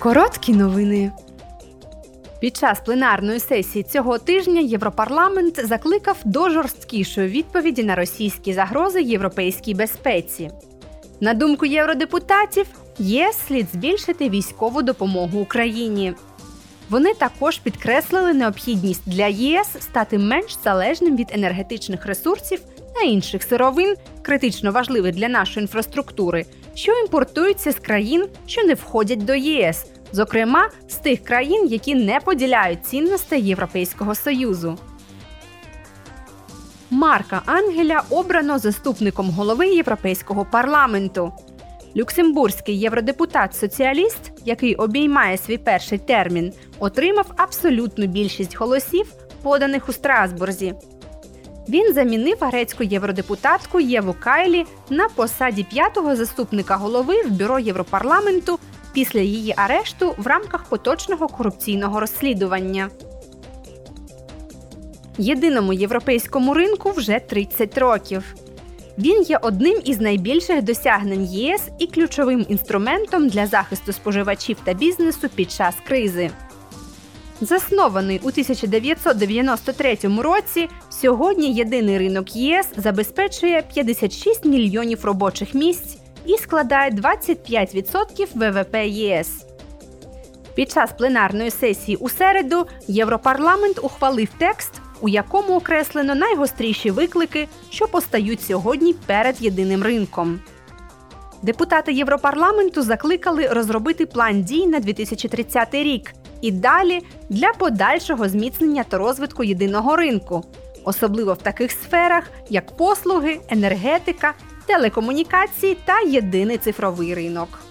Короткі новини. Під час пленарної сесії цього тижня Європарламент закликав до жорсткішої відповіді на російські загрози європейській безпеці. На думку євродепутатів, ЄС слід збільшити військову допомогу Україні. Вони також підкреслили необхідність для ЄС стати менш залежним від енергетичних ресурсів та інших сировин, критично важливих для нашої інфраструктури, що імпортуються з країн, що не входять до ЄС, зокрема з тих країн, які не поділяють цінностей Європейського Союзу. Марка Ангеля обрано заступником голови Європейського парламенту. Люксембурзький євродепутат-соціаліст, який обіймає свій перший термін, отримав абсолютну більшість голосів, поданих у Страсбурзі. Він замінив грецьку євродепутатку Єву Кайлі на посаді п'ятого заступника голови в бюро Європарламенту після її арешту в рамках поточного корупційного розслідування. Єдиному європейському ринку вже 30 років. Він є одним із найбільших досягнень ЄС і ключовим інструментом для захисту споживачів та бізнесу під час кризи. Заснований у 1993 році, сьогодні єдиний ринок ЄС забезпечує 56 мільйонів робочих місць і складає 25% ВВП ЄС. Під час пленарної сесії у середу Європарламент ухвалив текст, у якому окреслено найгостріші виклики, що постають сьогодні перед єдиним ринком. Депутати Європарламенту закликали розробити план дій на 2030 рік і далі для подальшого зміцнення та розвитку єдиного ринку, особливо в таких сферах, як послуги, енергетика, телекомунікації та єдиний цифровий ринок.